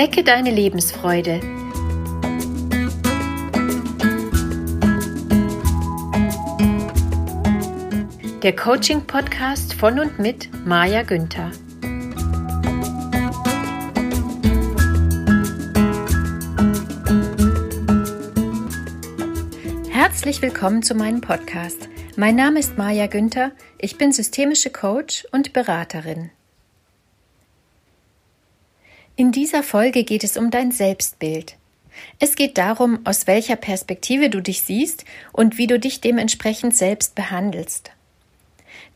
Wecke deine Lebensfreude. Der Coaching-Podcast von und mit Maja Günther. Herzlich willkommen zu meinem Podcast. Mein Name ist Maja Günther, ich bin systemische Coach und Beraterin. In dieser Folge geht es um dein Selbstbild. Es geht darum, aus welcher Perspektive du dich siehst und wie du dich dementsprechend selbst behandelst.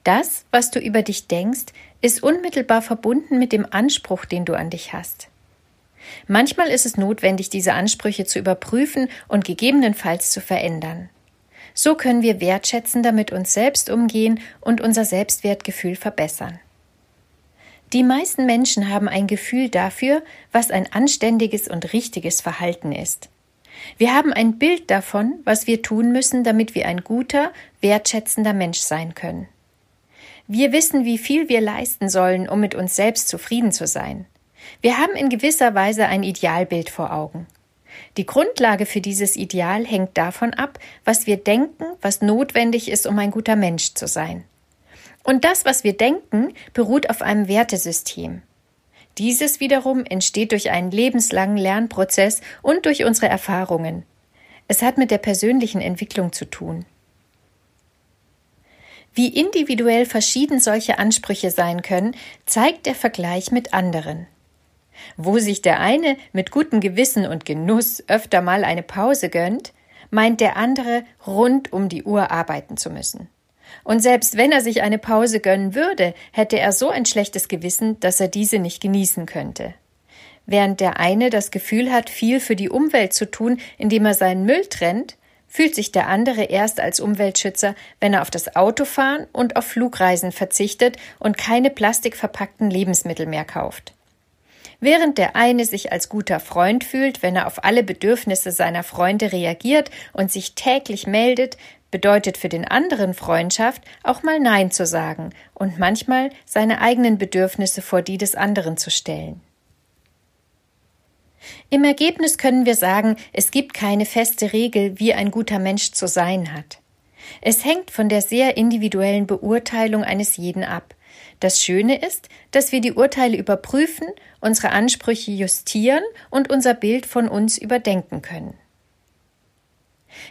Das, was du über dich denkst, ist unmittelbar verbunden mit dem Anspruch, den du an dich hast. Manchmal ist es notwendig, diese Ansprüche zu überprüfen und gegebenenfalls zu verändern. So können wir wertschätzender mit uns selbst umgehen und unser Selbstwertgefühl verbessern. Die meisten Menschen haben ein Gefühl dafür, was ein anständiges und richtiges Verhalten ist. Wir haben ein Bild davon, was wir tun müssen, damit wir ein guter, wertschätzender Mensch sein können. Wir wissen, wie viel wir leisten sollen, um mit uns selbst zufrieden zu sein. Wir haben in gewisser Weise ein Idealbild vor Augen. Die Grundlage für dieses Ideal hängt davon ab, was wir denken, was notwendig ist, um ein guter Mensch zu sein. Und das, was wir denken, beruht auf einem Wertesystem. Dieses wiederum entsteht durch einen lebenslangen Lernprozess und durch unsere Erfahrungen. Es hat mit der persönlichen Entwicklung zu tun. Wie individuell verschieden solche Ansprüche sein können, zeigt der Vergleich mit anderen. Wo sich der eine mit gutem Gewissen und Genuss öfter mal eine Pause gönnt, meint der andere rund um die Uhr arbeiten zu müssen. Und selbst wenn er sich eine Pause gönnen würde, hätte er so ein schlechtes Gewissen, dass er diese nicht genießen könnte. Während der eine das Gefühl hat, viel für die Umwelt zu tun, indem er seinen Müll trennt, fühlt sich der andere erst als Umweltschützer, wenn er auf das Autofahren und auf Flugreisen verzichtet und keine plastikverpackten Lebensmittel mehr kauft. Während der eine sich als guter Freund fühlt, wenn er auf alle Bedürfnisse seiner Freunde reagiert und sich täglich meldet, bedeutet für den anderen Freundschaft auch mal Nein zu sagen und manchmal seine eigenen Bedürfnisse vor die des anderen zu stellen. Im Ergebnis können wir sagen, es gibt keine feste Regel, wie ein guter Mensch zu sein hat. Es hängt von der sehr individuellen Beurteilung eines jeden ab. Das Schöne ist, dass wir die Urteile überprüfen, unsere Ansprüche justieren und unser Bild von uns überdenken können.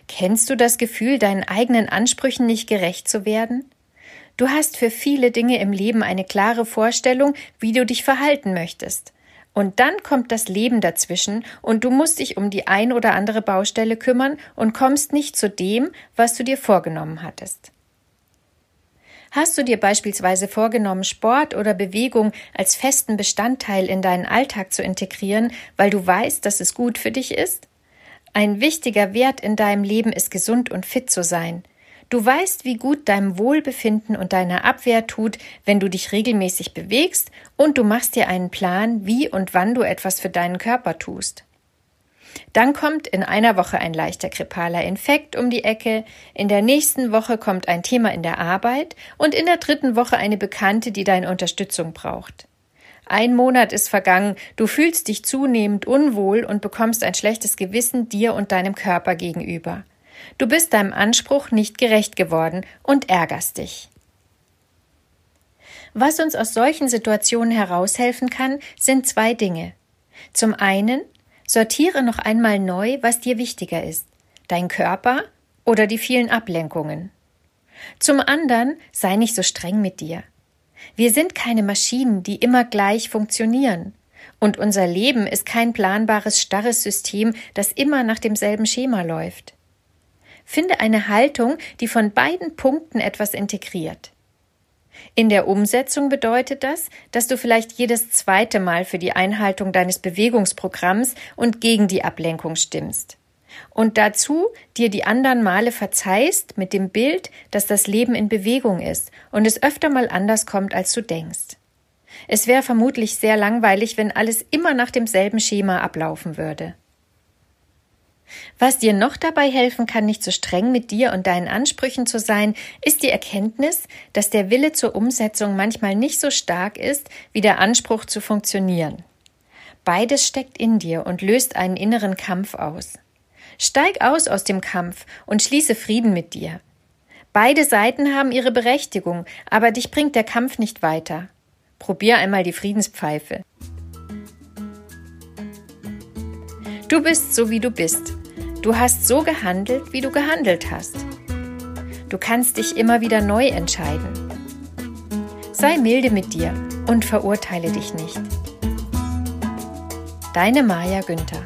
Kennst du das Gefühl, deinen eigenen Ansprüchen nicht gerecht zu werden? Du hast für viele Dinge im Leben eine klare Vorstellung, wie du dich verhalten möchtest. Und dann kommt das Leben dazwischen und du musst dich um die ein oder andere Baustelle kümmern und kommst nicht zu dem, was du dir vorgenommen hattest. Hast du dir beispielsweise vorgenommen, Sport oder Bewegung als festen Bestandteil in deinen Alltag zu integrieren, weil du weißt, dass es gut für dich ist? Ein wichtiger Wert in deinem Leben ist gesund und fit zu sein. Du weißt, wie gut deinem Wohlbefinden und deiner Abwehr tut, wenn du dich regelmäßig bewegst und du machst dir einen Plan, wie und wann du etwas für deinen Körper tust. Dann kommt in einer Woche ein leichter grippaler Infekt um die Ecke, in der nächsten Woche kommt ein Thema in der Arbeit und in der dritten Woche eine Bekannte, die deine Unterstützung braucht. Ein Monat ist vergangen, du fühlst dich zunehmend unwohl und bekommst ein schlechtes Gewissen dir und deinem Körper gegenüber. Du bist deinem Anspruch nicht gerecht geworden und ärgerst dich. Was uns aus solchen Situationen heraushelfen kann, sind zwei Dinge. Zum einen, sortiere noch einmal neu, was dir wichtiger ist, dein Körper oder die vielen Ablenkungen. Zum anderen, sei nicht so streng mit dir. Wir sind keine Maschinen, die immer gleich funktionieren. Und unser Leben ist kein planbares, starres System, das immer nach demselben Schema läuft. Finde eine Haltung, die von beiden Punkten etwas integriert. In der Umsetzung bedeutet das, dass du vielleicht jedes zweite Mal für die Einhaltung deines Bewegungsprogramms und gegen die Ablenkung stimmst und dazu dir die anderen Male verzeihst mit dem Bild, dass das Leben in Bewegung ist und es öfter mal anders kommt, als du denkst. Es wäre vermutlich sehr langweilig, wenn alles immer nach demselben Schema ablaufen würde. Was dir noch dabei helfen kann, nicht so streng mit dir und deinen Ansprüchen zu sein, ist die Erkenntnis, dass der Wille zur Umsetzung manchmal nicht so stark ist wie der Anspruch zu funktionieren. Beides steckt in dir und löst einen inneren Kampf aus. Steig aus aus dem Kampf und schließe Frieden mit dir. Beide Seiten haben ihre Berechtigung, aber dich bringt der Kampf nicht weiter. Probier einmal die Friedenspfeife. Du bist so, wie du bist. Du hast so gehandelt, wie du gehandelt hast. Du kannst dich immer wieder neu entscheiden. Sei milde mit dir und verurteile dich nicht. Deine Maja Günther